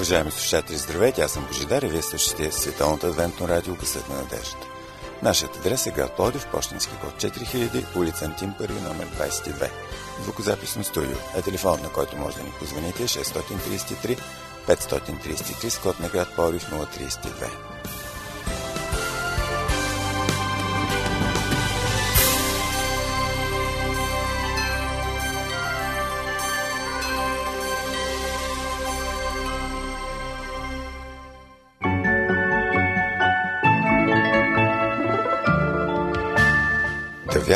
Уважаеми слушатели, здравейте! Аз съм Божидар и вие слушате Световното адвентно радио Късът на надеждата. Нашият адрес е град Плодив, почтенски код 4000, улица Антим 1, номер 22. Звукозаписно студио е телефон, на който може да ни позвоните 633 533 с код на град Плодив 032.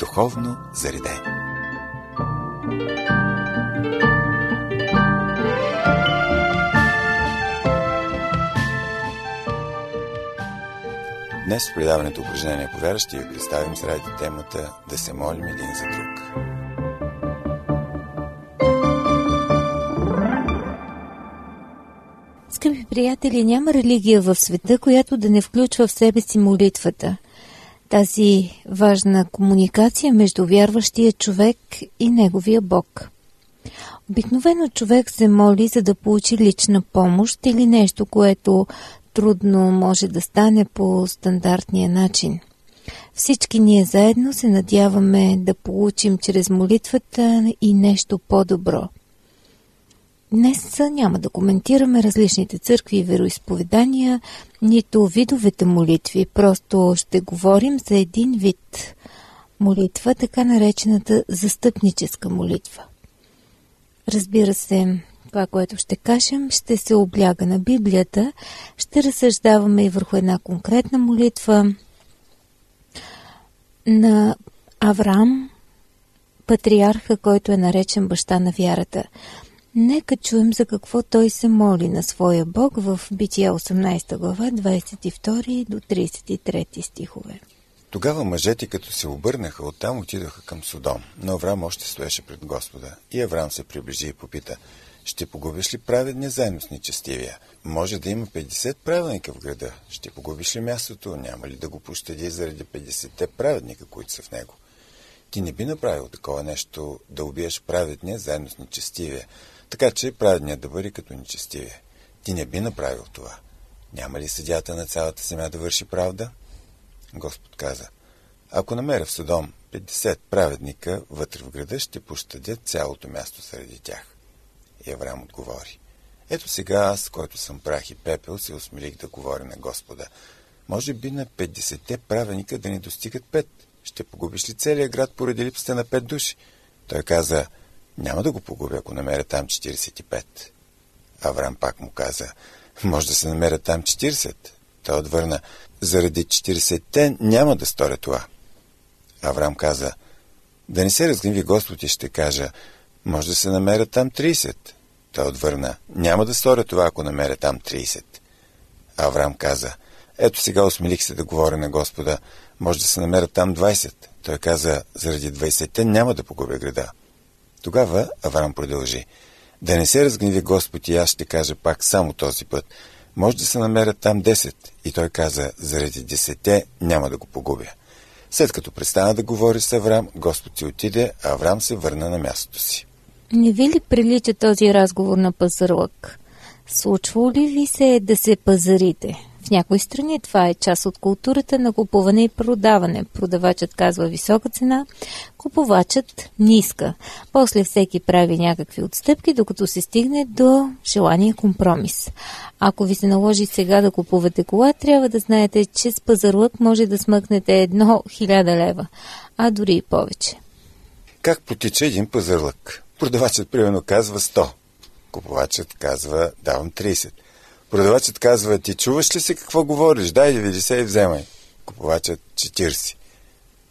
духовно заредени. Днес в предаването упражнение по вяра ще ви представим с ради темата да се молим един за друг. Скъпи приятели, няма религия в света, която да не включва в себе си молитвата – тази важна комуникация между вярващия човек и неговия Бог. Обикновено човек се моли за да получи лична помощ или нещо, което трудно може да стане по стандартния начин. Всички ние заедно се надяваме да получим чрез молитвата и нещо по-добро – Днес няма да коментираме различните църкви и вероисповедания, нито видовете молитви, просто ще говорим за един вид молитва, така наречената застъпническа молитва. Разбира се, това, което ще кажем, ще се обляга на Библията, ще разсъждаваме и върху една конкретна молитва на Авраам, патриарха, който е наречен баща на вярата – Нека чуем за какво той се моли на своя Бог в Бития 18 глава 22 до 33 стихове. Тогава мъжете, като се обърнаха, оттам отидоха към Содом, но Авраам още стоеше пред Господа. И Авраам се приближи и попита, ще погубиш ли праведния заедно с нечестивия? Може да има 50 праведника в града. Ще погубиш ли мястото? Няма ли да го пощади заради 50-те праведника, които са в него? Ти не би направил такова нещо да убиеш праведния заедно с нечестивия, така че праведният да бъде като нечестивия. Ти не би направил това. Няма ли съдята на цялата земя да върши правда? Господ каза, ако намеря в Содом 50 праведника вътре в града, ще пощадят цялото място среди тях. И Авраам отговори, ето сега аз, който съм прах и пепел, се осмелих да говоря на Господа. Може би на 50-те праведника да ни достигат пет. Ще погубиш ли целия град поради липсата на пет души? Той каза, няма да го погубя, ако намеря там 45. Аврам пак му каза, може да се намеря там 40. Той отвърна, заради 40-те няма да сторя това. Аврам каза, да не се разгниви Господ и ще кажа, може да се намеря там 30. Той отвърна, няма да сторя това, ако намеря там 30. Аврам каза, ето сега осмелих се да говоря на Господа, може да се намеря там 20. Той каза, заради 20-те няма да погубя града. Тогава Авраам продължи. Да не се разгневи Господ и аз ще кажа пак само този път. Може да се намерят там 10. И той каза, заради десете няма да го погубя. След като престана да говори с Авраам, Господ си отиде, а Авраам се върна на мястото си. Не ви ли прилича този разговор на пазарлък? Случва ли ви се да се пазарите? В някои страни това е част от културата на купуване и продаване. Продавачът казва висока цена, купувачът ниска. После всеки прави някакви отстъпки, докато се стигне до желания компромис. Ако ви се наложи сега да купувате кола, трябва да знаете, че с пазарлък може да смъкнете едно хиляда лева, а дори и повече. Как потича един пазарлък? Продавачът примерно казва 100. Купувачът казва давам 30. Продавачът казва, ти чуваш ли си какво говориш? Дай 90 и вземай. Купувачът 40.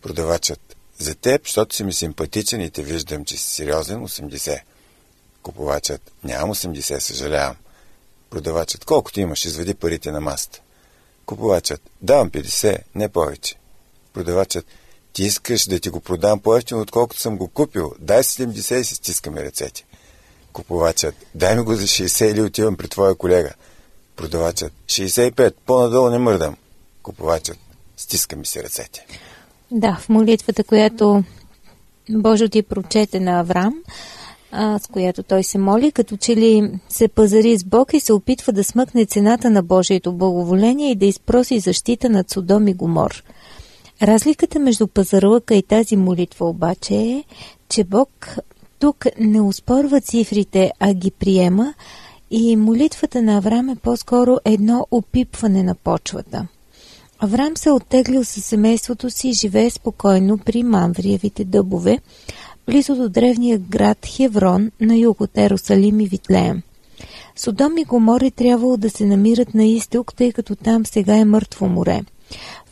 Продавачът, за теб, защото си ми симпатичен и те виждам, че си сериозен, 80. Купувачът, нямам 80, съжалявам. Продавачът, колкото имаш, изведи парите на маста. Купувачът, давам 50, не повече. Продавачът, ти искаш да ти го продам по-ефтино, отколкото съм го купил. Дай 70 и се стискаме ръцете. Купувачът, дай ми го за 60 или отивам при твоя колега. Продавачът, 65, по-надолу не мърдам. Купувачът, стиска ми се ръцете. Да, в молитвата, която Божо ти прочете на Авраам, а, с която той се моли, като че ли се пазари с Бог и се опитва да смъкне цената на Божието благоволение и да изпроси защита над Содом и Гомор. Разликата между пазарлъка и тази молитва обаче е, че Бог тук не успорва цифрите, а ги приема и молитвата на Авраам е по-скоро едно опипване на почвата. Авраам се оттеглил със семейството си и живее спокойно при Мамвриевите дъбове, близо до древния град Хеврон на юг от Ерусалим и Витлеем. Содом и Гомор е трябвало да се намират на изток, тъй като там сега е мъртво море.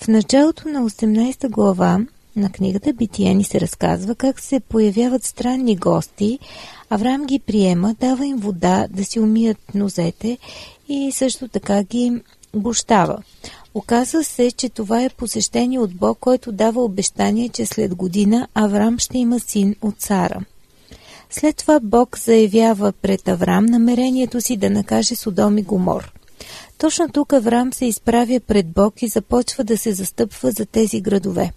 В началото на 18 глава на книгата Битие ни се разказва как се появяват странни гости, Авраам ги приема, дава им вода да си умият нозете и също така ги гощава. Оказва се, че това е посещение от Бог, който дава обещание, че след година Авраам ще има син от Сара. След това Бог заявява пред Авраам намерението си да накаже Содом и Гомор. Точно тук Авраам се изправя пред Бог и започва да се застъпва за тези градове.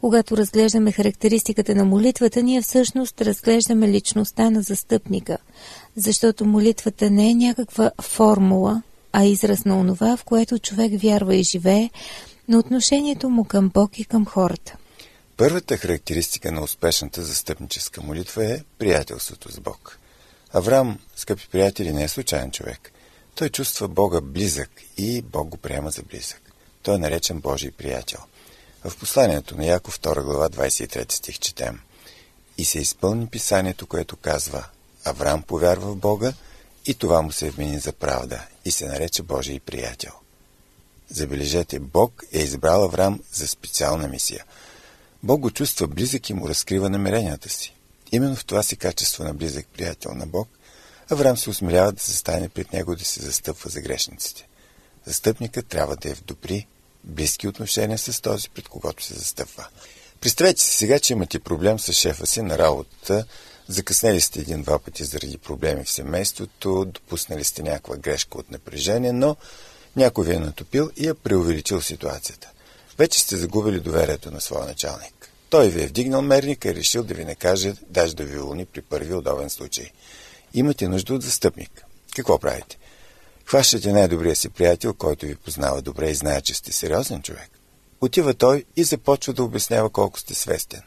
Когато разглеждаме характеристиката на молитвата, ние всъщност разглеждаме личността на застъпника, защото молитвата не е някаква формула, а израз на онова, в което човек вярва и живее, на отношението му към Бог и към хората. Първата характеристика на успешната застъпническа молитва е приятелството с Бог. Авраам, скъпи приятели, не е случайен човек. Той чувства Бога близък и Бог го приема за близък. Той е наречен Божий приятел. В посланието на Яков 2 глава 23 стих четем И се изпълни писанието, което казва Авраам повярва в Бога и това му се вмени за правда и се нарече Божий приятел. Забележете, Бог е избрал Авраам за специална мисия. Бог го чувства близък и му разкрива намеренията си. Именно в това си качество на близък приятел на Бог, Авраам се усмилява да се стане пред него да се застъпва за грешниците. Застъпникът трябва да е в добри, близки отношения с този, пред когото се застъпва. Представете си сега, че имате проблем с шефа си на работата, закъснели сте един-два пъти заради проблеми в семейството, допуснали сте някаква грешка от напрежение, но някой ви е натопил и е преувеличил ситуацията. Вече сте загубили доверието на своя началник. Той ви е вдигнал мерника и решил да ви накаже, даже да ви уволни при първи удобен случай. Имате нужда от застъпник. Какво правите? Хващате най-добрия си приятел, който ви познава добре и знае, че сте сериозен човек. Отива той и започва да обяснява колко сте свестен.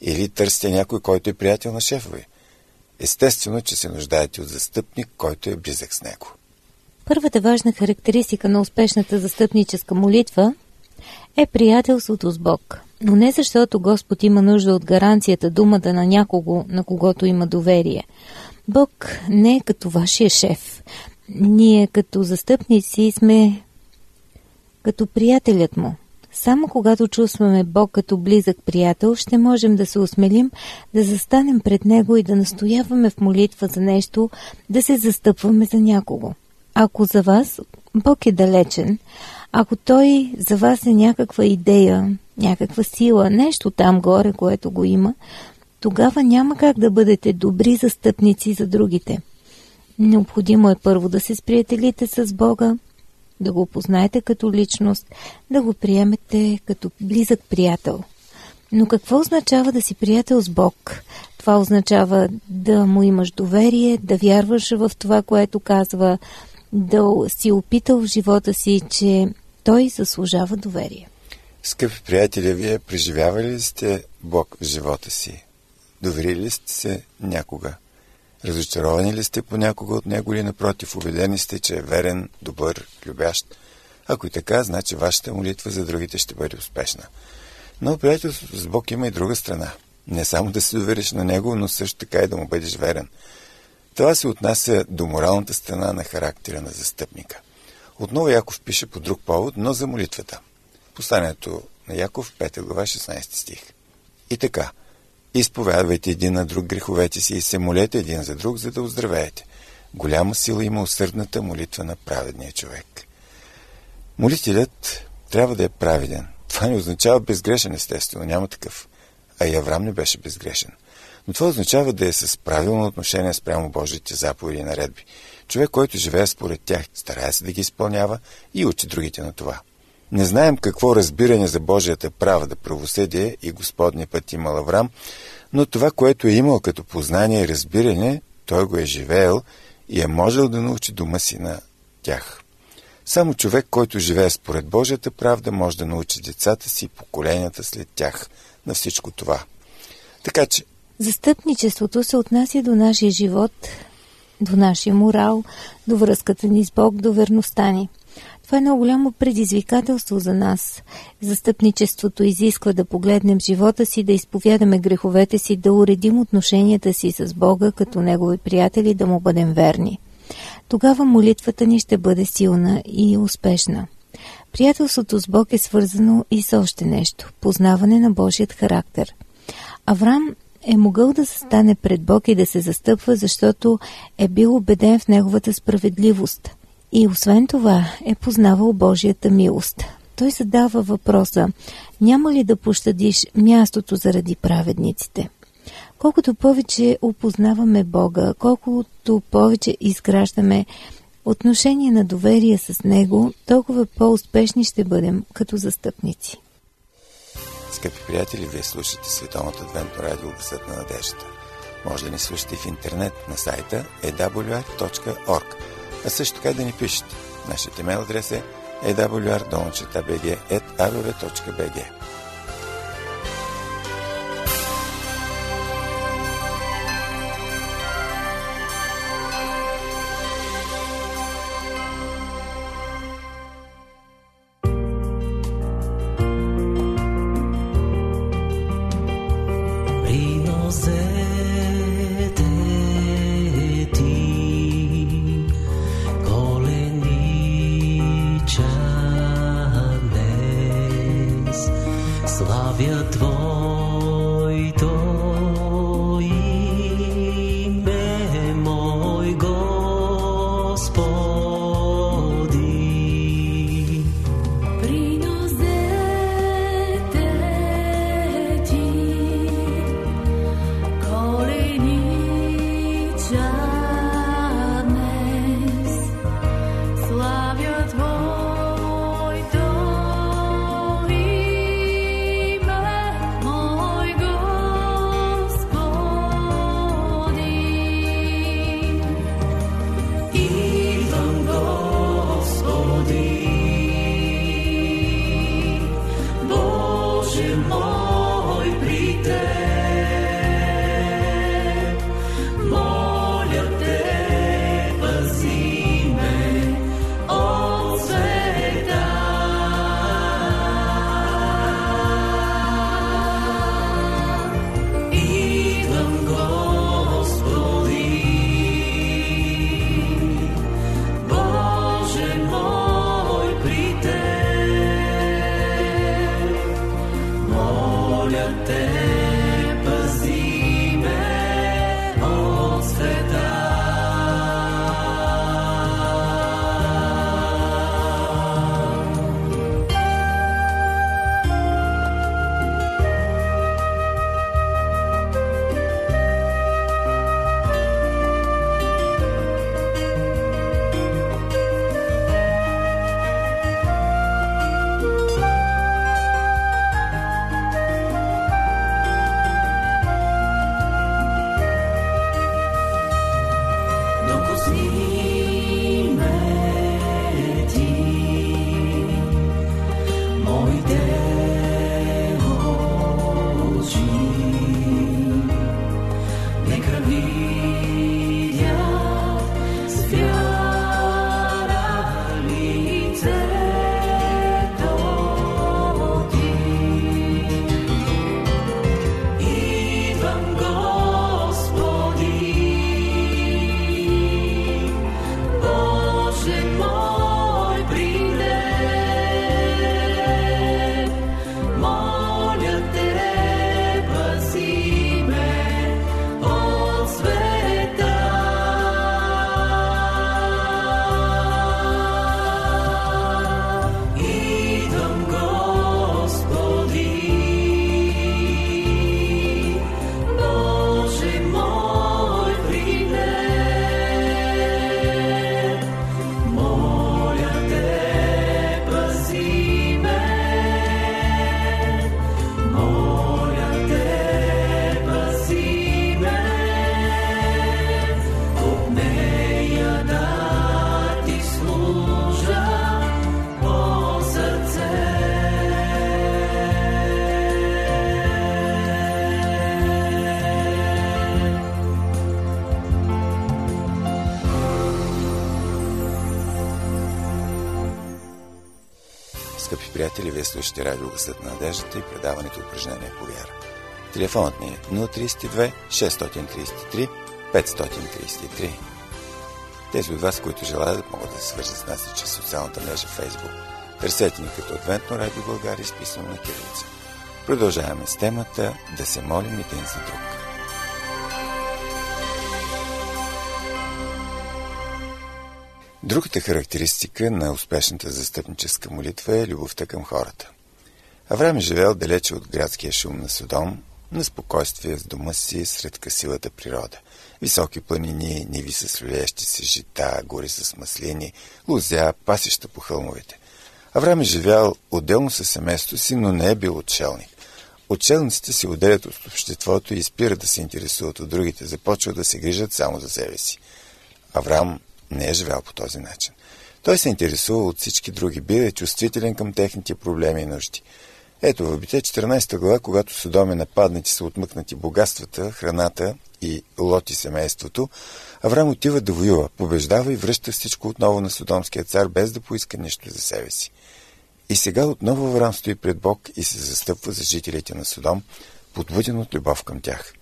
Или търсите някой, който е приятел на шефа ви. Естествено, че се нуждаете от застъпник, който е близък с него. Първата важна характеристика на успешната застъпническа молитва е приятелството с Бог. Но не защото Господ има нужда от гаранцията думата на някого, на когото има доверие. Бог не е като вашия шеф. Ние като застъпници сме като приятелят му. Само когато чувстваме Бог като близък приятел, ще можем да се осмелим да застанем пред Него и да настояваме в молитва за нещо, да се застъпваме за някого. Ако за вас Бог е далечен, ако Той за вас е някаква идея, някаква сила, нещо там горе, което го има, тогава няма как да бъдете добри застъпници за другите. Необходимо е първо да се сприятелите с Бога, да го познаете като личност, да го приемете като близък приятел. Но какво означава да си приятел с Бог? Това означава да му имаш доверие, да вярваш в това, което казва, да си опитал в живота си, че той заслужава доверие. Скъпи приятели, вие преживявали ли сте Бог в живота си? Доверили ли сте се някога? Разочаровани ли сте понякога от него или напротив, убедени сте, че е верен, добър, любящ? Ако и така, значи вашата молитва за другите ще бъде успешна. Но приятелството с Бог има и друга страна. Не само да се довериш на Него, но също така и да му бъдеш верен. Това се отнася до моралната страна на характера на застъпника. Отново Яков пише по друг повод, но за молитвата. Посланието на Яков, 5 глава, 16 стих. И така – Изповядвайте един на друг греховете си и се молете един за друг, за да оздравеете. Голяма сила има усърдната молитва на праведния човек. Молителят трябва да е праведен. Това не означава безгрешен, естествено, няма такъв. А и Авраам не беше безгрешен. Но това означава да е с правилно отношение спрямо Божиите заповеди и наредби. Човек, който живее според тях, старае се да ги изпълнява и учи другите на това. Не знаем какво разбиране за Божията правда, правосъдие и Господния път имал Авраам, но това, което е имал като познание и разбиране, той го е живеел и е можел да научи дома си на тях. Само човек, който живее според Божията правда, може да научи децата си и поколенията след тях на всичко това. Така че... Застъпничеството се отнася до нашия живот, до нашия морал, до връзката ни с Бог, до верността ни. Това е много голямо предизвикателство за нас. Застъпничеството изисква да погледнем живота си, да изповядаме греховете си, да уредим отношенията си с Бога като Негови приятели, да му бъдем верни. Тогава молитвата ни ще бъде силна и успешна. Приятелството с Бог е свързано и с още нещо – познаване на Божият характер. Авраам е могъл да се стане пред Бог и да се застъпва, защото е бил убеден в неговата справедливост. И освен това е познавал Божията милост. Той задава въпроса, няма ли да пощадиш мястото заради праведниците? Колкото повече опознаваме Бога, колкото повече изграждаме отношение на доверие с Него, толкова по-успешни ще бъдем като застъпници. Скъпи приятели, вие слушате Световното адвентно радио Гъсът на надеждата. Може да ни слушате в интернет на сайта awr.org, а също така да ни пишете. Нашият имейл адрес е awr.bg.bg слушате радио Гласът на надеждата и предаването упражнение по вяра. Телефонът ни е 032 633 533. Тези от вас, които желаят, могат да се свържат с нас и чрез социалната мрежа Facebook. Търсете ни като Адвентно радио България, изписано на кирилица. Продължаваме с темата да се молим един за друг. Другата характеристика на успешната застъпническа молитва е любовта към хората. Авраам е живеел далече от градския шум на Содом, на спокойствие с дома си сред красивата природа. Високи планини, ниви с люлещи се жита, гори с маслини, лузя, пасища по хълмовете. Авраам е живял отделно със семейството си, но не е бил отшелник. Отшелниците се отделят от обществото и спират да се интересуват от другите, започват да се грижат само за себе си. Авраам не е живял по този начин. Той се интересува от всички други, бил е чувствителен към техните проблеми и нужди. Ето в Бите 14 глава, когато Содом нападнати са отмъкнати богатствата, храната и лоти семейството, Авраам отива да воюва, побеждава и връща всичко отново на Содомския цар, без да поиска нищо за себе си. И сега отново Авраам стои пред Бог и се застъпва за жителите на Содом, подбуден от любов към тях.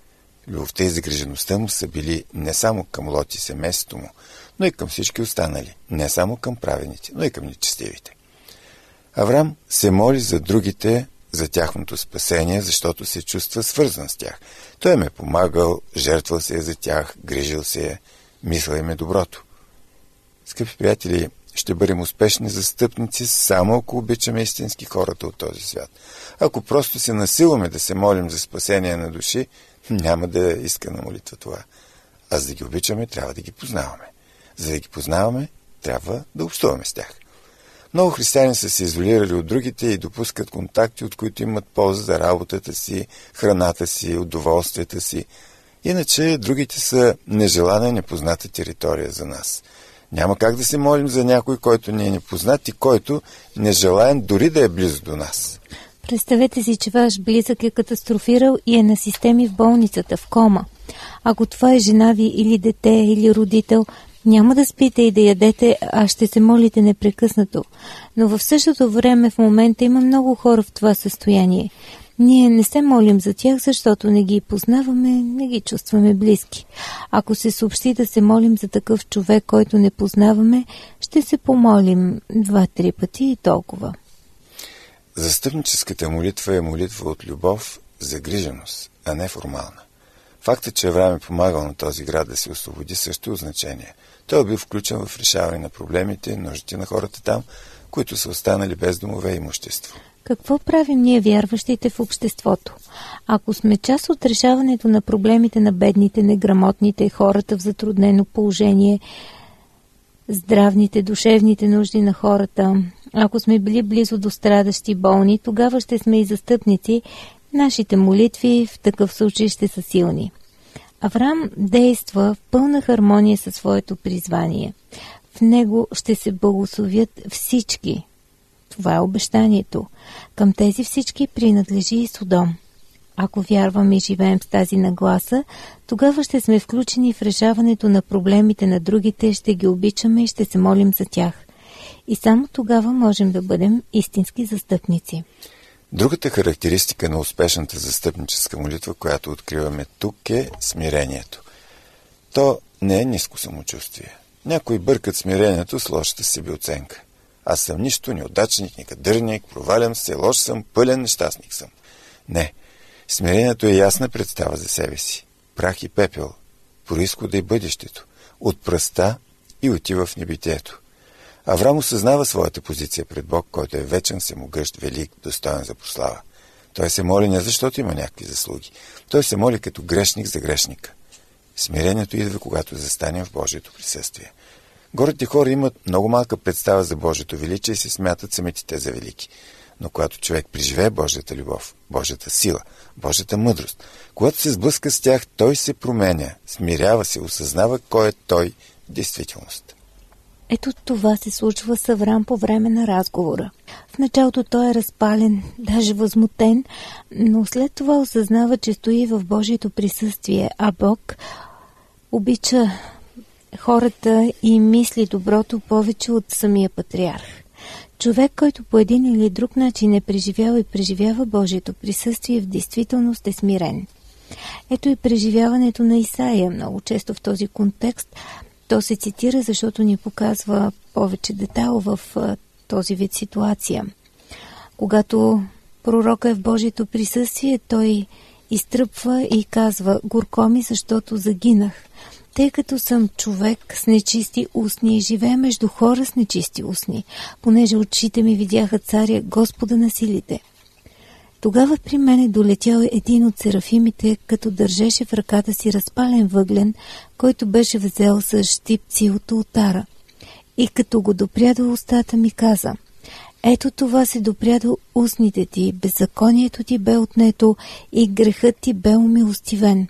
Любовта и загрижеността му са били не само към Лот и семейството му, но и към всички останали, не само към правените, но и към нечестивите. Авраам се моли за другите, за тяхното спасение, защото се чувства свързан с тях. Той им е помагал, жертвал се е за тях, грижил се е, мисля им е доброто. Скъпи приятели, ще бъдем успешни застъпници само ако обичаме истински хората от този свят. Ако просто се насилваме да се молим за спасение на души, няма да иска на молитва това. А за да ги обичаме, трябва да ги познаваме. За да ги познаваме, трябва да общуваме с тях. Много християни са се изолирали от другите и допускат контакти, от които имат полза за работата си, храната си, удоволствията си. Иначе другите са нежелана непозната територия за нас. Няма как да се молим за някой, който ни е непознат и който не желаем дори да е близо до нас. Представете си, че ваш близък е катастрофирал и е на системи в болницата, в кома. Ако това е жена ви или дете или родител, няма да спите и да ядете, а ще се молите непрекъснато. Но в същото време в момента има много хора в това състояние. Ние не се молим за тях, защото не ги познаваме, не ги чувстваме близки. Ако се съобщи да се молим за такъв човек, който не познаваме, ще се помолим два-три пъти и толкова. Застъпническата молитва е молитва от любов, загриженост, а не формална. Фактът, че Авраам е помагал на този град да се освободи също е значение. Той е бил включен в решаване на проблемите, нуждите на хората там, които са останали без домове и имущество. Какво правим ние вярващите в обществото? Ако сме част от решаването на проблемите на бедните, неграмотните, хората в затруднено положение, здравните, душевните нужди на хората, ако сме били близо до страдащи болни, тогава ще сме и застъпници. Нашите молитви в такъв случай ще са силни. Авраам действа в пълна хармония със своето призвание. В него ще се благословят всички. Това е обещанието. Към тези всички принадлежи и Содом. Ако вярваме и живеем с тази нагласа, тогава ще сме включени в решаването на проблемите на другите, ще ги обичаме и ще се молим за тях. И само тогава можем да бъдем истински застъпници. Другата характеристика на успешната застъпническа молитва, която откриваме тук е смирението. То не е ниско самочувствие. Някои бъркат смирението с лошата себе оценка. Аз съм нищо, неудачник, никадърник, провалям се, лош съм, пълен нещастник съм. Не. Смирението е ясна представа за себе си. Прах и пепел, происхода и бъдещето, от пръста и отива в небитието. Авраам осъзнава своята позиция пред Бог, който е вечен, самогъщ, велик, достоен за прослава. Той се моли не защото има някакви заслуги. Той се моли като грешник за грешника. Смирението идва, когато застанем в Божието присъствие. Горите хора имат много малка представа за Божието величие и се смятат самите те за велики. Но когато човек преживее Божията любов, Божията сила, Божията мъдрост, когато се сблъска с тях, той се променя, смирява се, осъзнава кой е той в действителност. Ето това се случва с Аврам по време на разговора. В началото той е разпален, даже възмутен, но след това осъзнава, че стои в Божието присъствие, а Бог обича хората и мисли доброто повече от самия патриарх. Човек, който по един или друг начин е преживял и преживява Божието присъствие, в действителност е смирен. Ето и преживяването на Исаия. Много често в този контекст то се цитира, защото ни показва повече детайл в този вид ситуация. Когато пророка е в Божието присъствие, той изтръпва и казва «Горко ми, защото загинах, тъй като съм човек с нечисти устни и живея между хора с нечисти устни, понеже очите ми видяха царя Господа на силите». Тогава при мене долетял един от серафимите, като държеше в ръката си разпален въглен, който беше взел с щипци от ултара. И като го допря до устата ми каза, ето това се допря до устните ти, беззаконието ти бе отнето и грехът ти бе умилостивен.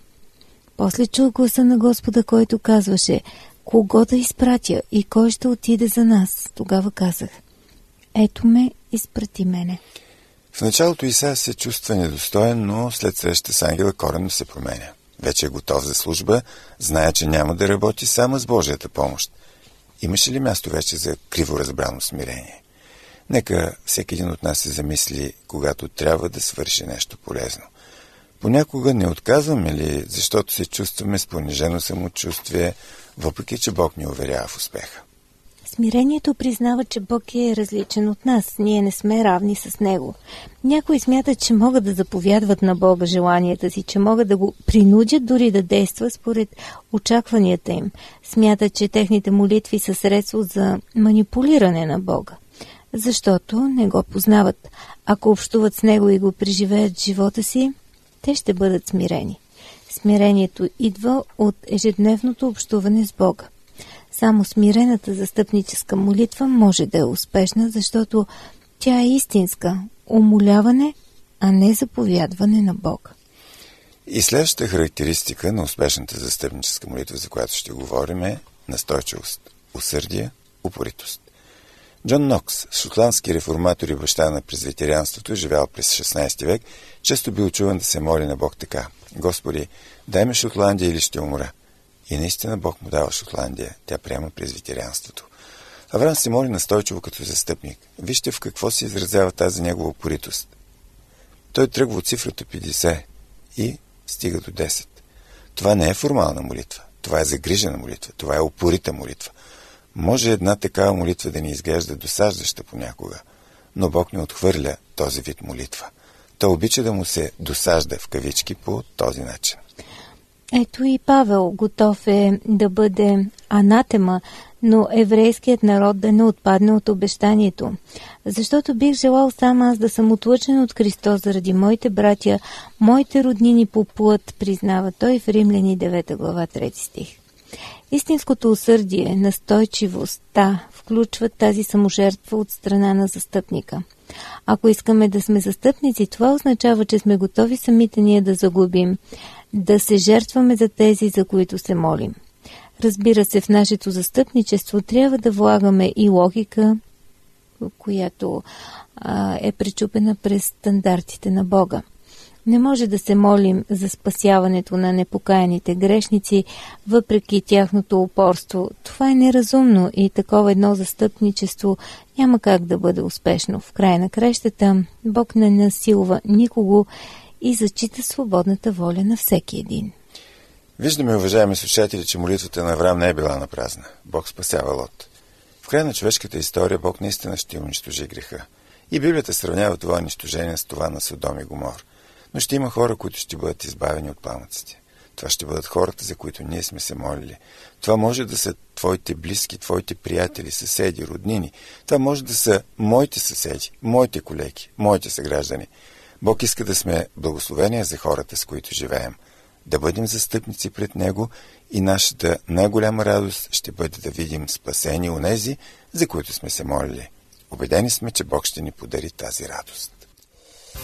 После чул гласа на Господа, който казваше, кого да изпратя и кой ще отиде за нас. Тогава казах, ето ме, изпрати мене. В началото Исаия се чувства недостоен, но след среща с ангела коренно се променя. Вече е готов за служба, знае, че няма да работи само с Божията помощ. Имаше ли място вече за криво разбрано смирение? Нека всеки един от нас се замисли, когато трябва да свърши нещо полезно. Понякога не отказваме ли, защото се чувстваме с понижено самочувствие, въпреки че Бог ни уверява в успеха. Смирението признава, че Бог е различен от нас. Ние не сме равни с Него. Някои смятат, че могат да заповядват на Бога желанията си, че могат да го принудят дори да действа според очакванията им. Смятат, че техните молитви са средство за манипулиране на Бога. Защото не го познават. Ако общуват с Него и го преживеят в живота си, те ще бъдат смирени. Смирението идва от ежедневното общуване с Бога. Само смирената застъпническа молитва може да е успешна, защото тя е истинска умоляване, а не заповядване на Бога. И следващата характеристика на успешната застъпническа молитва, за която ще говорим е настойчивост, усърдие, упоритост. Джон Нокс, шотландски реформатор и баща на презвитерианството, живял през 16 век, често бил чуван да се моли на Бог така. Господи, дай ме Шотландия или ще умра. И наистина Бог му дава Шотландия. Тя приема презвитерианството. Авраам се моли настойчиво като застъпник. Вижте в какво се изразява тази негова упоритост. Той тръгва от цифрата 50 и стига до 10. Това не е формална молитва. Това е загрижена молитва. Това е упорита молитва. Може една такава молитва да ни изглежда досаждаща понякога, но Бог не отхвърля този вид молитва. Той обича да му се досажда в кавички по този начин. Ето и Павел готов е да бъде анатема, но еврейският народ да не отпадне от обещанието. Защото бих желал сам аз да съм отлъчен от Христос заради моите братя, моите роднини по плът, признава той в Римляни 9 глава 3 стих. Истинското усърдие, настойчивостта включват тази саможертва от страна на застъпника. Ако искаме да сме застъпници, това означава, че сме готови самите ние да загубим, да се жертваме за тези, за които се молим. Разбира се, в нашето застъпничество трябва да влагаме и логика, която а, е пречупена през стандартите на Бога. Не може да се молим за спасяването на непокаяните грешници, въпреки тяхното упорство. Това е неразумно и такова едно застъпничество няма как да бъде успешно. В края на крещата Бог не насилва никого и зачита свободната воля на всеки един. Виждаме, уважаеми слушатели, че молитвата на Авраам не е била на празна. Бог спасява Лот. В края на човешката история Бог наистина ще унищожи греха. И Библията сравнява това унищожение с това на Содом и Гомор. Но ще има хора, които ще бъдат избавени от пламъците. Това ще бъдат хората, за които ние сме се молили. Това може да са твоите близки, твоите приятели, съседи, роднини. Това може да са моите съседи, моите колеги, моите съграждани. Бог иска да сме благословения за хората, с които живеем, да бъдем застъпници пред Него и нашата най-голяма радост ще бъде да видим спасени у нези, за които сме се молили. Обедени сме, че Бог ще ни подари тази радост.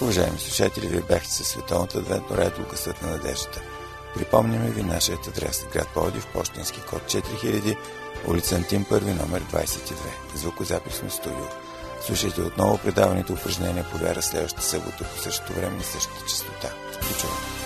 Уважаеми слушатели, вие бяхте със Световната адвентно радио Късът на надеждата. Припомняме ви нашият адрес град Плодив, почтенски код 4000, улица Антим 1, номер 22, звукозаписно студио. Слушайте отново предаването упражнения по вяра следващата събота по същото време на същата частота. До